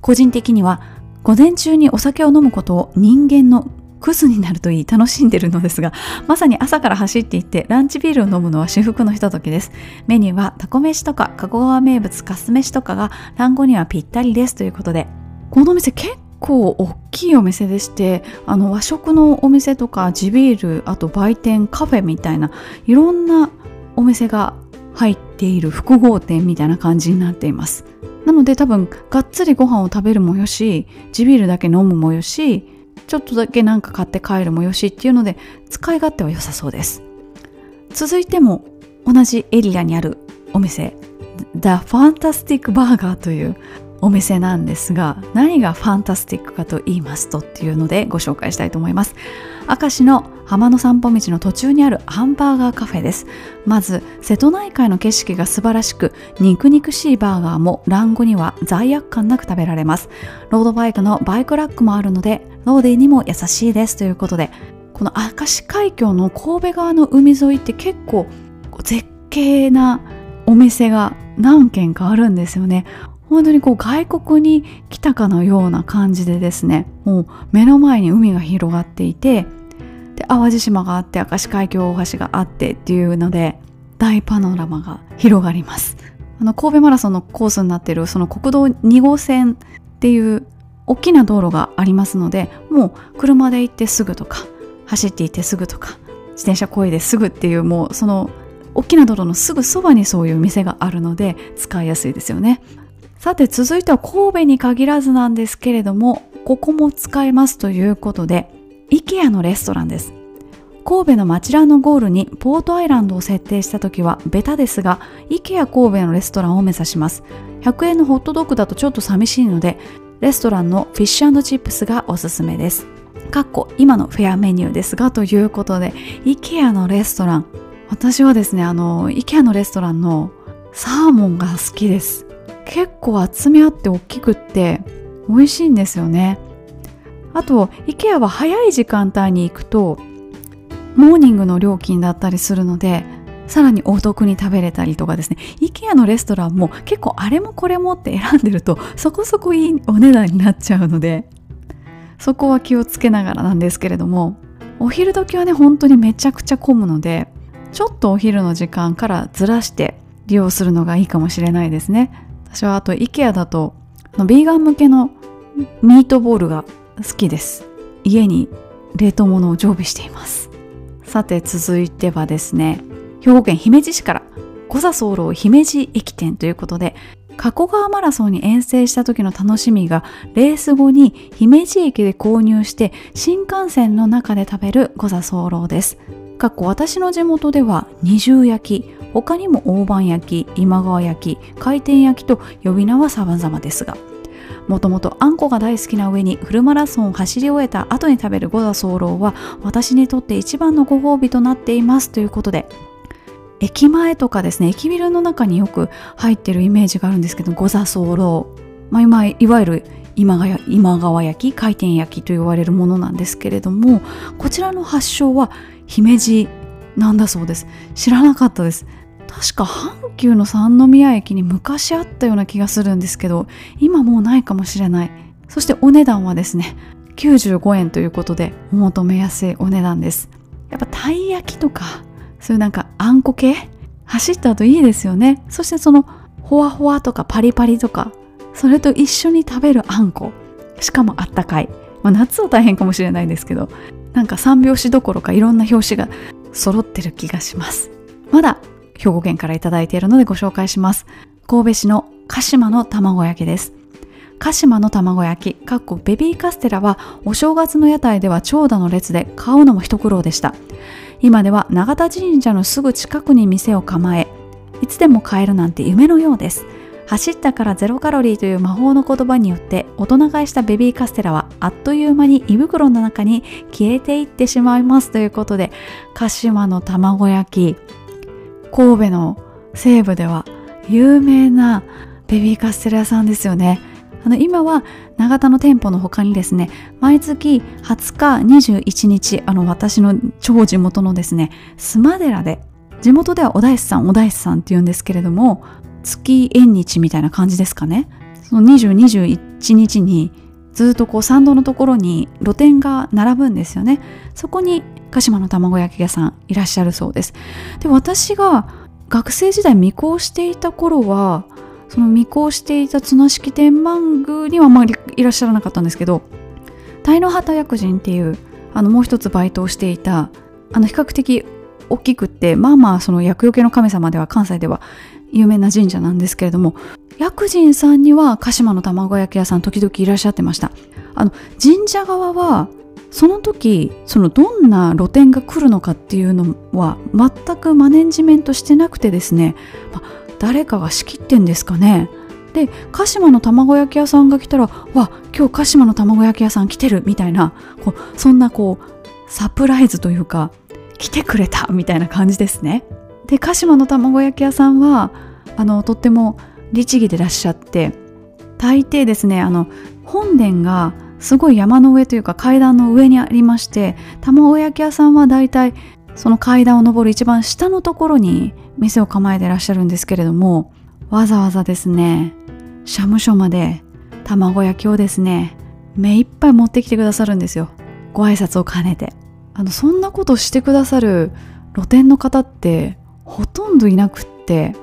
個人的には午前中にお酒を飲むことを人間のクズになるといい楽しんでるのですがまさに朝から走っていってランチビールを飲むのは至福のひとときです。メニューはタコ飯とか加古川名物カス飯とかが団子にはぴったりですということで。このお店結構大きいお店でしてあの和食のお店とか地ビールあと売店カフェみたいないろんなお店が入っている複合店みたいな感じになっています。なので多分がっつりご飯を食べるもよし地ビールだけ飲むもよしちょっとだけなんか買って帰るもよしっていうので使い勝手は良さそうです。続いても同じエリアにあるお店 The Fantastic Burger というお店なんですが何がファンタスティックかと言いますとっていうのでご紹介したいと思います。明石の浜の散歩道の途中にあるハンバーガーカフェです。まず瀬戸内海の景色が素晴らしく肉肉しいバーガーもラン後には罪悪感なく食べられます。ロードバイクのバイクラックもあるのでローディにも優しいです。ということでこの明石海峡の神戸側の海沿いって結構絶景なお店が何軒かあるんですよね。本当にこう外国に来たかのような感じでですねもう目の前に海が広がっていてで淡路島があって明石海峡大橋があってっていうので大パノラマが広がります。あの神戸マラソンのコースになっているその国道2号線っていう大きな道路がありますのでもう車で行ってすぐとか走って行ってすぐとか自転車こいですぐっていうもうその大きな道路のすぐそばにそういう店があるので使いやすいですよね。さて続いては神戸に限らずなんですけれどもここも使えますということで IKEA のレストランです。神戸の町ランのゴールにポートアイランドを設定した時はベタですが IKEA 神戸のレストランを目指します。100円のホットドッグだとちょっと寂しいのでレストランのフィッシュチップスがおすすめです。かっこ今のフェアメニューですがということで IKEA のレストラン。私はですねあの IKEA のレストランのサーモンが好きです。結構厚みあって大きくって美味しいんですよね。あと IKEA は早い時間帯に行くとモーニングの料金だったりするのでさらにお得に食べれたりとかですね。IKEA のレストランも結構あれもこれもって選んでるとそこそこいいお値段になっちゃうのでそこは気をつけながらなんですけれどもお昼時はね本当にめちゃくちゃ混むのでちょっとお昼の時間からずらして利用するのがいいかもしれないですね。私はあと IKEA だとビーガン向けのミートボールが好きです。家に冷凍物を常備しています。さて続いてはですね兵庫県姫路市から小座候姫路駅店ということで加古川マラソンに遠征した時の楽しみがレース後に姫路駅で購入して新幹線の中で食べる小座候です。かっこ私の地元では二重焼き他にも大判焼き今川焼き回転焼きと呼び名は様々ですがもともとあんこが大好きな上にフルマラソンを走り終えた後に食べる五座候は私にとって一番のご褒美となっていますということで駅前とかですね駅ビルの中によく入ってるイメージがあるんですけど五座候、まあ、今いわゆる今川今川焼き回転焼きと言われるものなんですけれどもこちらの発祥は姫路なんだそうです。知らなかったです。確か阪急の三宮駅に昔あったような気がするんですけど今もうないかもしれない。そしてお値段はですね95円ということでお求めやすいお値段です。やっぱたい焼きとかそういうなんかあんこ系走った後いいですよね。そしてそのほわほわとかパリパリとかそれと一緒に食べるあんこしかもあったかい、まあ、夏は大変かもしれないですけどなんか三拍子どころかいろんな表紙が揃ってる気がします。まだ兵庫県から頂いているのでご紹介します。神戸市の鹿島の卵焼きです。鹿島の卵焼き、かっこベビーカステラはお正月の屋台では長蛇の列で買うのも一苦労でした。今では永田神社のすぐ近くに店を構え、いつでも買えるなんて夢のようです。走ったからゼロカロリーという魔法の言葉によって大人買いしたベビーカステラはあっという間に胃袋の中に消えていってしまいますということで鹿島の卵焼き神戸の西部では有名なベビーカステラ屋さんですよね。あの今は長田の店舗の他にですね毎月20日21日あの私の超地元のですね須磨寺で地元ではお大師さんお大師さんって言うんですけれども月縁日みたいな感じですかね。その2021日にずっとこう参道のところに露店が並ぶんですよね。そこに鹿島の卵焼き屋さんいらっしゃるそうです。で私が学生時代未行していた頃はその未行していた綱式天満宮にはあまりいらっしゃらなかったんですけど鯛の旗薬人っていうあのもう一つバイトをしていたあの比較的大きくってまあまあその厄除けの神様では関西では有名な神社なんですけれども薬人さんには鹿島の卵焼き屋さん時々いらっしゃってました。あの神社側はその時そのどんな露店が来るのかっていうのは全くマネジメントしてなくてですね、ま誰かが仕切ってんですかね。で鹿島の卵焼き屋さんが来たらわ今日鹿島の卵焼き屋さん来てるみたいなこうそんなこうサプライズというか来てくれたみたいな感じですね。で鹿島の卵焼き屋さんはあのとっても律儀でいらっしゃって大抵ですねあの本殿がすごい山の上というか階段の上にありまして卵焼き屋さんはだいたいその階段を上る一番下のところに店を構えてらっしゃるんですけれどもわざわざですね社務所まで卵焼きをですね目いっぱい持ってきてくださるんですよ。ご挨拶を兼ねて。あのそんなことしてくださる露店の方ってほとんどいなくって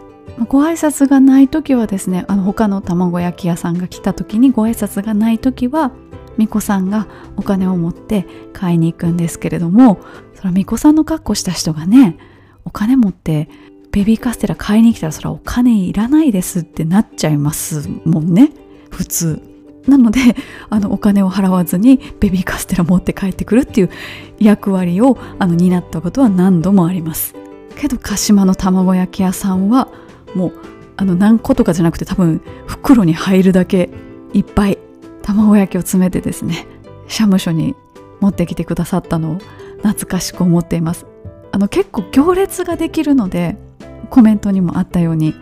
ご挨拶がない時はですねあの他の卵焼き屋さんが来た時にご挨拶がない時は巫女さんがお金を持って買いに行くんですけれどもその巫女さんの格好した人がねお金持ってベビーカステラ買いに来たらそれはお金いらないですってなっちゃいますもんね。普通。なのであのお金を払わずにベビーカステラ持って帰ってくるっていう役割をあの担ったことは何度もあります。けど鹿島の卵焼き屋さんはもうあの何個とかじゃなくて多分袋に入るだけいっぱい卵焼きを詰めてですね社務所に持ってきてくださったのを懐かしく思っています。あの結構行列ができるのでコメントにもあったように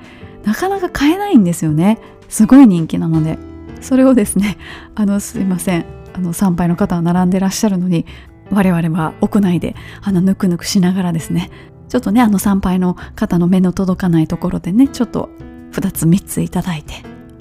なかなか買えないんですよね。すごい人気なので。それをですねあのすいません。あの参拝の方は並んでらっしゃるのに我々は屋内であのぬくぬくしながらですねちょっとねあの参拝の方の目の届かないところでねちょっと2つ3ついただいて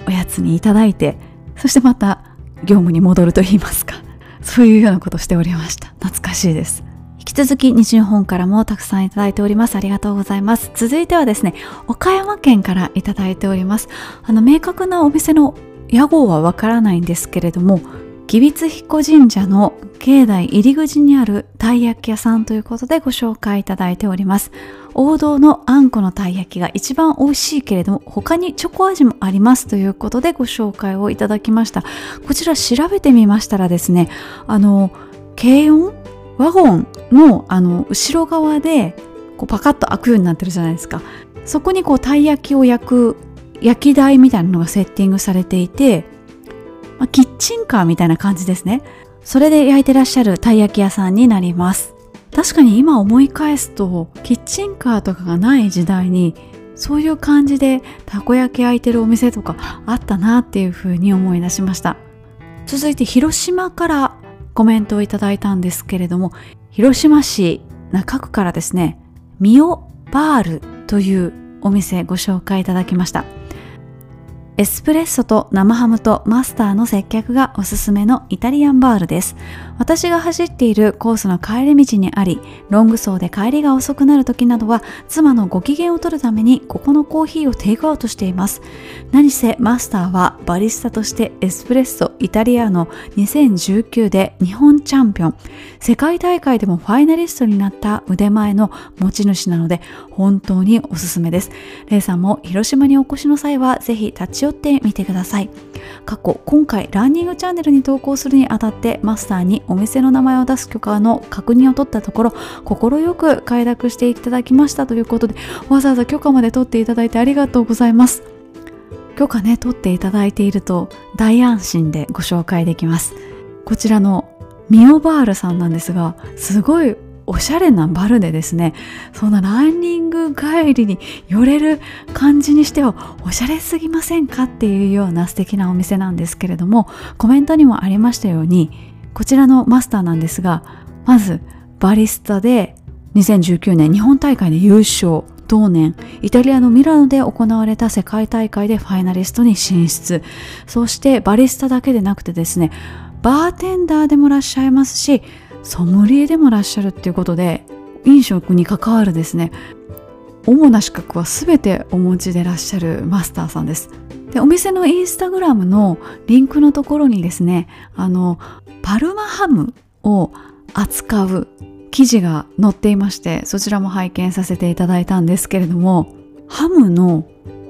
おやつにいただいてそしてまた業務に戻ると言いますか。そういうようなことをしておりました。懐かしいです。引き続き西日本からもたくさんいただいております。ありがとうございます。続いてはですね岡山県からいただいております。あの明確なお店の屋号はわからないんですけれども吉備津彦神社の境内入り口にあるたい焼き屋さんということでご紹介いただいております。王道のあんこのたい焼きが一番美味しいけれども他にチョコ味もありますということでご紹介をいただきました。こちら調べてみましたらですねあの軽音ワゴンのあの後ろ側でこうパカッと開くようになってるじゃないですか。そこにこうたい焼きを焼く焼き台みたいなのがセッティングされていて、まあ、キッチンカーみたいな感じですね。それで焼いてらっしゃるたい焼き屋さんになります。確かに今思い返すとキッチンカーとかがない時代にそういう感じでたこ焼き焼いてるお店とかあったなっていうふうに思い出しました。続いて広島からコメントをいただいたんですけれども広島市中区からですねミオバールというお店ご紹介いただきました。エスプレッソと生ハムとマスターの接客がおすすめのイタリアンバールです。私が走っているコースの帰り道にあり、ロング走で帰りが遅くなる時などは、妻のご機嫌を取るためにここのコーヒーをテイクアウトしています。何せマスターはバリスタとしてエスプレッソイタリアの2019で日本チャンピオン、世界大会でもファイナリストになった腕前の持ち主なので、本当におすすめです。レイさんも広島にお越しの際は、ぜひ立ち寄ってみてください。過去今回ランニングチャンネルに投稿するにあたってマスターにお店の名前を出す許可の確認を取ったところ快く快諾していただきましたということでわざわざ許可まで取っていただいてありがとうございます。許可ね取っていただいていると大安心でご紹介できます。こちらのミオバールさんなんですがすごいおしゃれなバルでですねそんなランニング帰りに寄れる感じにしてはおしゃれすぎませんかっていうような素敵なお店なんですけれどもコメントにもありましたようにこちらのマスターなんですがまずバリスタで2019年日本大会で優勝同年イタリアのミラノで行われた世界大会でファイナリストに進出。そしてバリスタだけでなくてですねバーテンダーでもらっしゃいますしソムリエでもらっしゃるっていうことで飲食に関わるですね。主な資格は全てお持ちでらっしゃるマスターさんです。でお店のインスタグラムのリンクのところにですねあのパルマハムを扱う記事が載っていましてそちらも拝見させていただいたんですけれどもハムの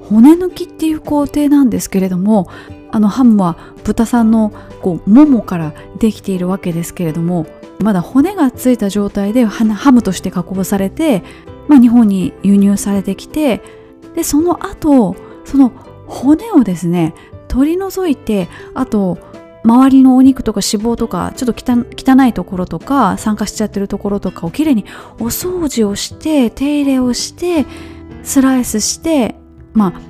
骨抜きっていう工程なんですけれどもあのハムは豚さんのこうももからできているわけですけれどもまだ骨がついた状態でハムとして加工されて、まあ、日本に輸入されてきてでその後その骨をですね取り除いてあと周りのお肉とか脂肪とかちょっと汚いところとか酸化しちゃってるところとかをきれいにお掃除をして手入れをしてスライスしてまあ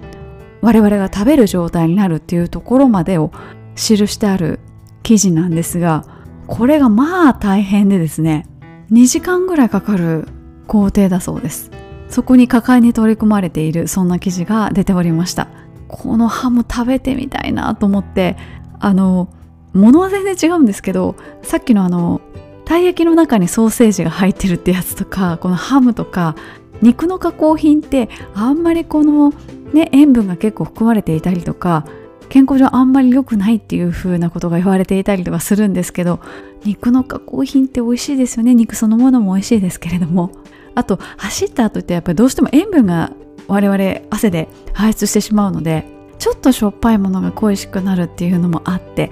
我々が食べる状態になるっていうところまでを記してある記事なんですがこれがまあ大変でですね2時間ぐらいかかる工程だそうです。そこに果敢に取り組まれているそんな記事が出ておりました。このハム食べてみたいなと思ってあの物は全然違うんですけどさっきのあのたい焼きの中にソーセージが入ってるってやつとかこのハムとか肉の加工品ってあんまりこのね塩分が結構含まれていたりとか健康上あんまり良くないっていう風なことが言われていたりとかするんですけど肉の加工品って美味しいですよね。肉そのものも美味しいですけれども。あと走った後ってやっぱりどうしても塩分が我々汗で排出してしまうのでちょっとしょっぱいものが恋しくなるっていうのもあって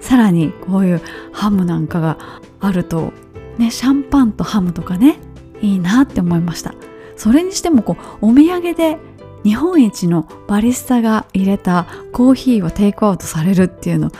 さらにこういうハムなんかがあるとねシャンパンとハムとかねいいなって思いました。それにしてもこうお土産で日本一のバリスタが入れたコーヒーをテイクアウトされるっていうの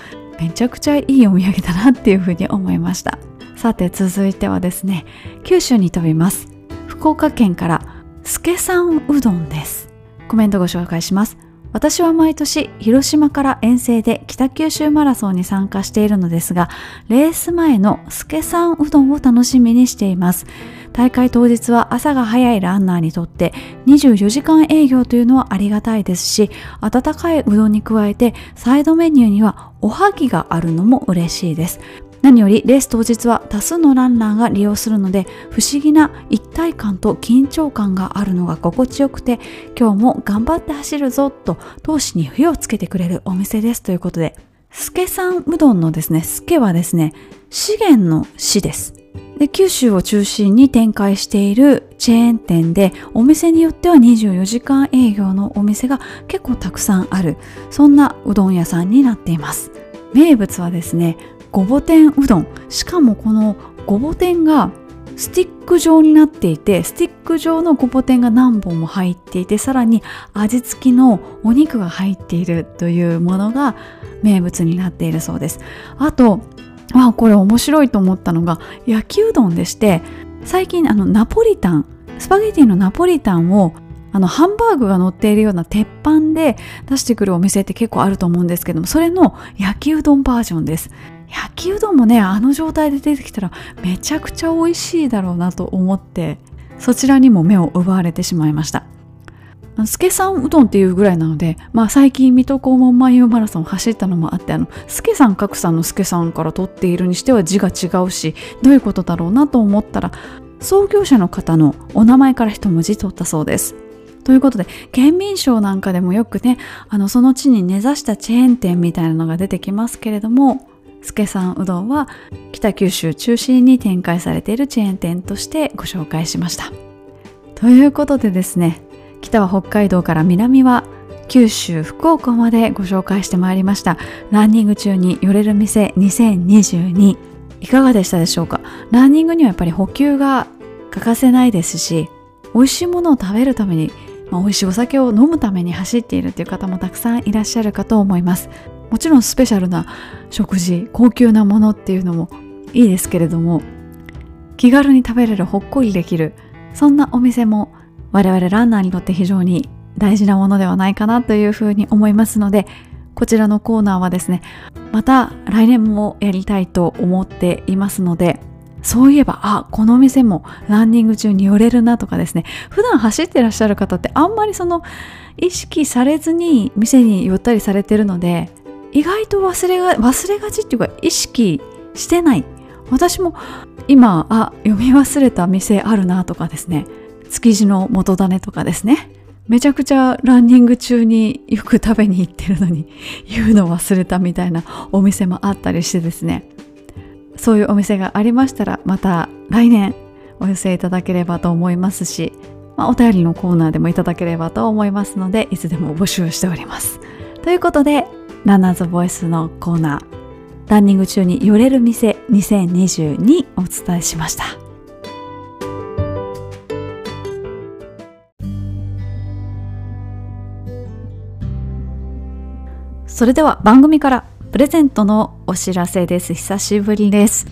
めちゃくちゃいいお土産だなっていうふうに思いました。さて続いてはですね九州に飛びます。福岡県から助さんうどんです。コメントご紹介します。私は毎年広島から遠征で北九州マラソンに参加しているのですがレース前の助さんうどんを楽しみにしています。大会当日は朝が早いランナーにとって24時間営業というのはありがたいですし温かいうどんに加えてサイドメニューにはおはぎがあるのも嬉しいです。何よりレース当日は多数のランナーが利用するので不思議な一体感と緊張感があるのが心地よくて今日も頑張って走るぞと闘志に火をつけてくれるお店ですということで助さんうどんのですね助はですね資源の資です。で九州を中心に展開しているチェーン店でお店によっては24時間営業のお店が結構たくさんある。そんなうどん屋さんになっています。名物はですねごぼ天うどん。しかもこのごぼ天がスティック状になっていてスティック状のごぼ天が何本も入っていてさらに味付きのお肉が入っているというものが名物になっているそうです。あとあこれ面白いと思ったのが焼きうどんでして最近あのナポリタンスパゲティのナポリタンをあのハンバーグが乗っているような鉄板で出してくるお店って結構あると思うんですけどもそれの焼きうどんバージョンです。焼きうどんもねあの状態で出てきたらめちゃくちゃ美味しいだろうなと思ってそちらにも目を奪われてしまいました。助さんうどんっていうぐらいなので、まあ、最近水戸黄門万葉マラソンを走ったのもあってあの助さん格さんの助さんから取っているにしては字が違うしどういうことだろうなと思ったら創業者の方のお名前から一文字取ったそうですということで、県民賞なんかでもよくね、あの、その地に根ざしたチェーン店みたいなのが出てきますけれども、助さんうどんは北九州中心に展開されているチェーン店としてご紹介しました。ということでですね、北は北海道から南は九州福岡までご紹介してまいりました。ランニング中に寄れる店2022いかがでしたでしょうか？ランニングにはやっぱり補給が欠かせないですし美味しいものを食べるために、まあ、美味しいお酒を飲むために走っているという方もたくさんいらっしゃるかと思います。もちろんスペシャルな食事高級なものっていうのもいいですけれども気軽に食べれるほっこりできるそんなお店も我々ランナーにとって非常に大事なものではないかなというふうに思いますのでこちらのコーナーはですねまた来年もやりたいと思っていますのでそういえば、あ、この店もランニング中に寄れるなとかですね、普段走ってらっしゃる方ってあんまりその意識されずに店に寄ったりされてるので、意外と忘れが、忘れがちっていうか意識してない。私も今、あ、読み忘れた店あるなとかですね、築地の元種とかですね、めちゃくちゃランニング中によく食べに行ってるのに言うの忘れたみたいなお店もあったりしてですね。そういうお店がありましたらまた来年お寄せいただければと思いますし、まあ、お便りのコーナーでもいただければと思いますのでいつでも募集しております。ということでランナーズボイスのコーナーランニング中に寄れる店2022お伝えしました。それでは番組からプレゼントのお知らせです。久しぶりです。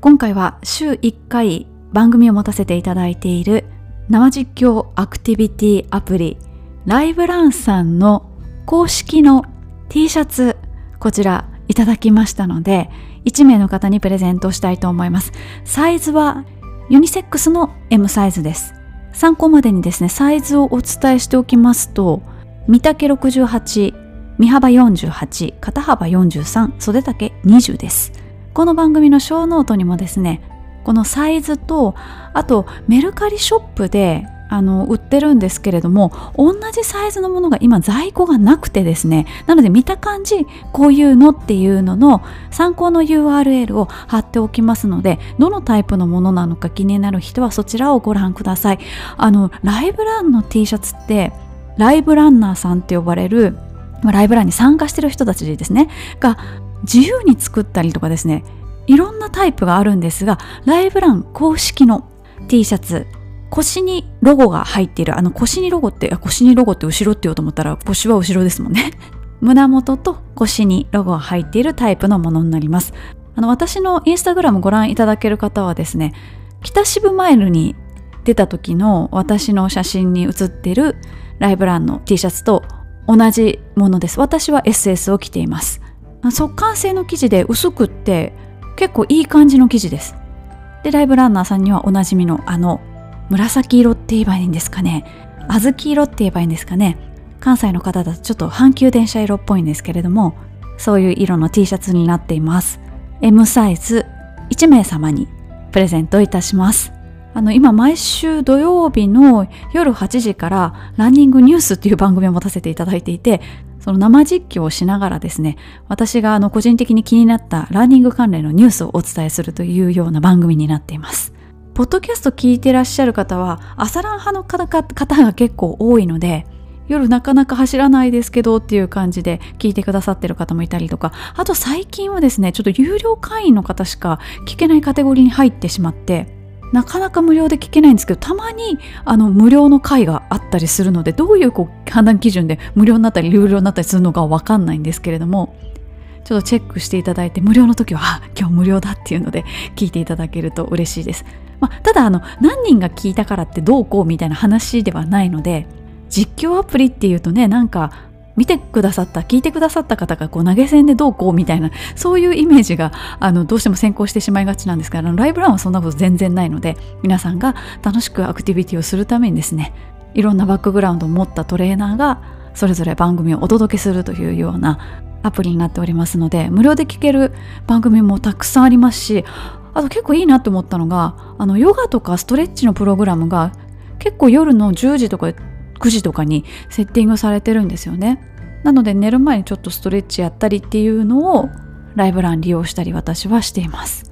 今回は週1回番組を持たせていただいている生実況アクティビティアプリライブランさんの公式の T シャツこちらいただきましたので1名の方にプレゼントしたいと思います。サイズはユニセックスの M サイズです。参考までにですねサイズをお伝えしておきますと三丈68身幅48肩幅43袖丈20です。この番組のショーノートにもですねこのサイズとあとメルカリショップであの売ってるんですけれども同じサイズのものが今在庫がなくてですねなので見た感じこういうのっていうのの参考の URL を貼っておきますのでどのタイプのものなのか気になる人はそちらをご覧ください。あのライブランの T シャツってライブランナーさんって呼ばれるライブランに参加してる人たちですね。が自由に作ったりとかですねいろんなタイプがあるんですがライブラン公式の T シャツ腰にロゴが入っている。あの腰にロゴって腰にロゴって後ろって言おうと思ったら腰は後ろですもんね。胸元と腰にロゴが入っているタイプのものになります。あの私のインスタグラムご覧いただける方はですね北渋マイルに出た時の私の写真に写っているライブランの T シャツと同じものです。私は SS を着ています。速乾性の生地で薄くって結構いい感じの生地です。でライブランナーさんにはおなじみのあの紫色って言えばいいんですかね。小豆色って言えばいいんですかね。関西の方だとちょっと阪急電車色っぽいんですけれどもそういう色の T シャツになっています。M サイズ1名様にプレゼントいたします。あの今毎週土曜日の夜8時からランニングニュースっていう番組を持たせていただいていてその生実況をしながらですね私があの個人的に気になったランニング関連のニュースをお伝えするというような番組になっています。ポッドキャスト聞いてらっしゃる方は朝ラン派の方が結構多いので夜なかなか走らないですけどっていう感じで聞いてくださってる方もいたりとかあと最近はですねちょっと有料会員の方しか聞けないカテゴリーに入ってしまってなかなか無料で聞けないんですけどたまにあの無料の回があったりするのでどういうこう判断基準で無料になったり有料になったりするのかわかんないんですけれどもちょっとチェックしていただいて無料の時は今日無料だっていうので聞いていただけると嬉しいです、まあ、ただあの何人が聞いたからってどうこうみたいな話ではないので実況アプリっていうとねなんか見てくださった聞いてくださった方がこう投げ銭でどうこうみたいなそういうイメージがあのどうしても先行してしまいがちなんですがライブランはそんなこと全然ないので皆さんが楽しくアクティビティをするためにですねいろんなバックグラウンドを持ったトレーナーがそれぞれ番組をお届けするというようなアプリになっておりますので無料で聞ける番組もたくさんありますしあと結構いいなって思ったのがあのヨガとかストレッチのプログラムが結構夜の10時とか9時とかにセッティングされてるんですよね。なので寝る前にちょっとストレッチやったりっていうのをライブラン利用したり私はしています。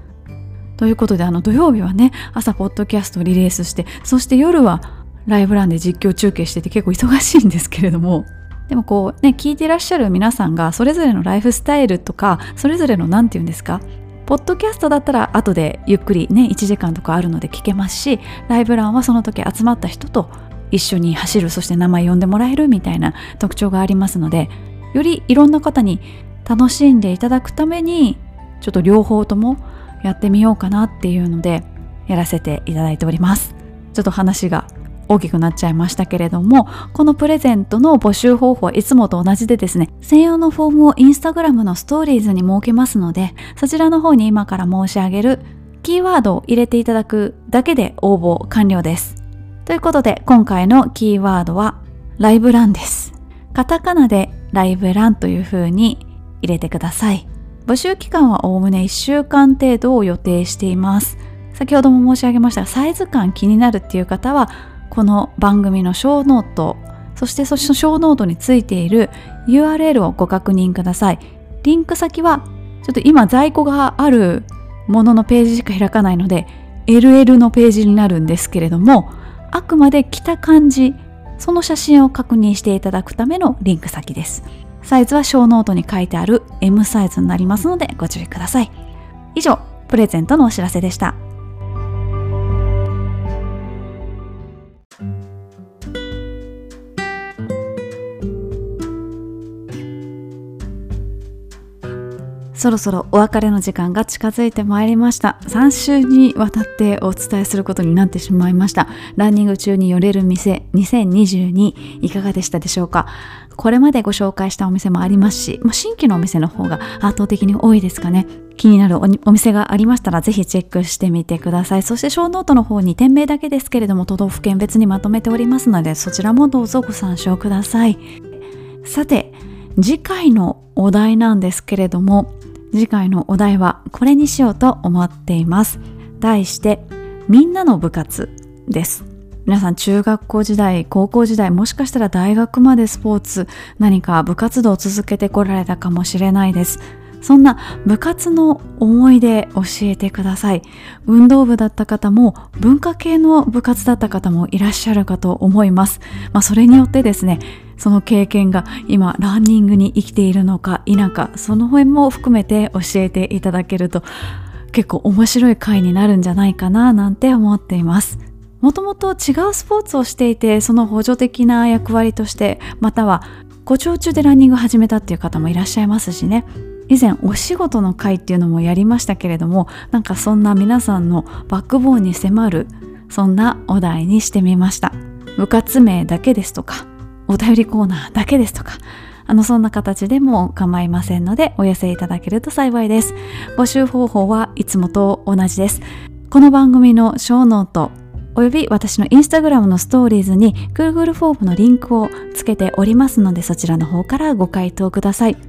ということであの土曜日はね朝ポッドキャストをリリースしてそして夜はライブランで実況中継してて結構忙しいんですけれどもでもこうね聞いていらっしゃる皆さんがそれぞれのライフスタイルとかそれぞれの何て言うんですかポッドキャストだったら後でゆっくりね1時間とかあるので聞けますしライブランはその時集まった人と一緒に走るそして名前呼んでもらえるみたいな特徴がありますのでよりいろんな方に楽しんでいただくためにちょっと両方ともやってみようかなっていうのでやらせていただいております。ちょっと話が大きくなっちゃいましたけれどもこのプレゼントの募集方法はいつもと同じでですね専用のフォームをインスタグラムのストーリーズに設けますのでそちらの方に今から申し上げるキーワードを入れていただくだけで応募完了です。ということで今回のキーワードはライブランです。カタカナでライブランという風に入れてください。募集期間はおおむね1週間程度を予定しています。先ほども申し上げましたがサイズ感気になるっていう方はこの番組のショーノートそしてそのショーノートについている URL をご確認ください。リンク先はちょっと今在庫があるもののページしか開かないので LL のページになるんですけれどもあくまで着た感じその写真を確認していただくためのリンク先です。サイズはショーノートに書いてある M サイズになりますのでご注意ください。以上プレゼントのお知らせでした。そろそろお別れの時間が近づいてまいりました。3週にわたってお伝えすることになってしまいました。ランニング中に寄れる店2022いかがでしたでしょうか？これまでご紹介したお店もありますし新規のお店の方が圧倒的に多いですかね。気になるお店がありましたらぜひチェックしてみてください。そして小ノートの方に店名だけですけれども都道府県別にまとめておりますのでそちらもどうぞご参照ください。さて次回のお題なんですけれども次回のお題はこれにしようと思っています。題してみんなの部活です。皆さん中学校時代高校時代もしかしたら大学までスポーツ何か部活動を続けてこられたかもしれないです。そんな部活の思い出教えてください。運動部だった方も文化系の部活だった方もいらっしゃるかと思います、まあ、それによってですねその経験が今ランニングに生きているのか否かその辺も含めて教えていただけると結構面白い回になるんじゃないかななんて思っています。もともと違うスポーツをしていてその補助的な役割としてまたはご長中でランニング始めたっていう方もいらっしゃいますしね。以前お仕事の会っていうのもやりましたけれどもなんかそんな皆さんのバックボーンに迫るそんなお題にしてみました部活名だけですとかお便りコーナーだけですとか、あの、そんな形でも構いませんので、お寄せいただけると幸いです。募集方法はいつもと同じです。この番組のショーノート、および私のインスタグラムのストーリーズに Google フォームのリンクをつけておりますので、そちらの方からご回答ください。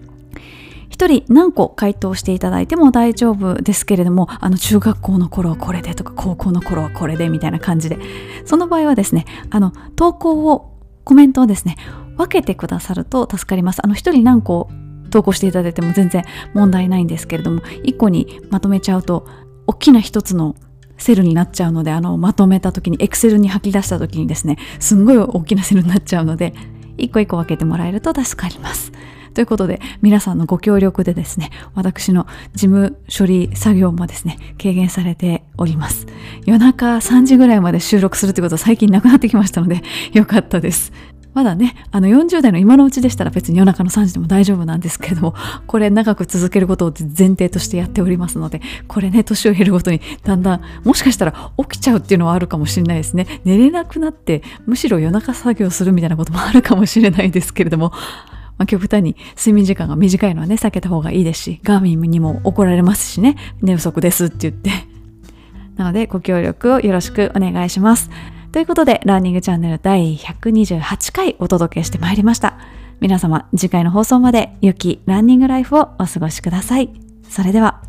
一人何個回答していただいても大丈夫ですけれどもあの中学校の頃はこれでとか高校の頃はこれでみたいな感じで。その場合はですねあの投稿をコメントをですね分けてくださると助かります。あの一人何個投稿していただいても全然問題ないんですけれども1個にまとめちゃうと大きな一つのセルになっちゃうのであのまとめた時にエクセルに吐き出した時にですねすんごい大きなセルになっちゃうので1個1個分けてもらえると助かります。ということで皆さんのご協力でですね私の事務処理作業もですね軽減されております夜中3時ぐらいまで収録するってことは最近なくなってきましたので よかったですまだね、あの40代の今のうちでしたら別に夜中の3時でも大丈夫なんですけれども、これ長く続けることを前提としてやっておりますので、これね、年を経るごとにだんだん、もしかしたら起きちゃうっていうのはあるかもしれないですね。寝れなくなって、むしろ夜中作業するみたいなこともあるかもしれないですけれども、まあ、極端に睡眠時間が短いのはね、避けた方がいいですし、ガーミンにも怒られますしね、寝不足ですって言って。なので、ご協力をよろしくお願いします。ということで、ランニングチャンネル第128回お届けしてまいりました。皆様、次回の放送まで良きランニングライフをお過ごしください。それでは。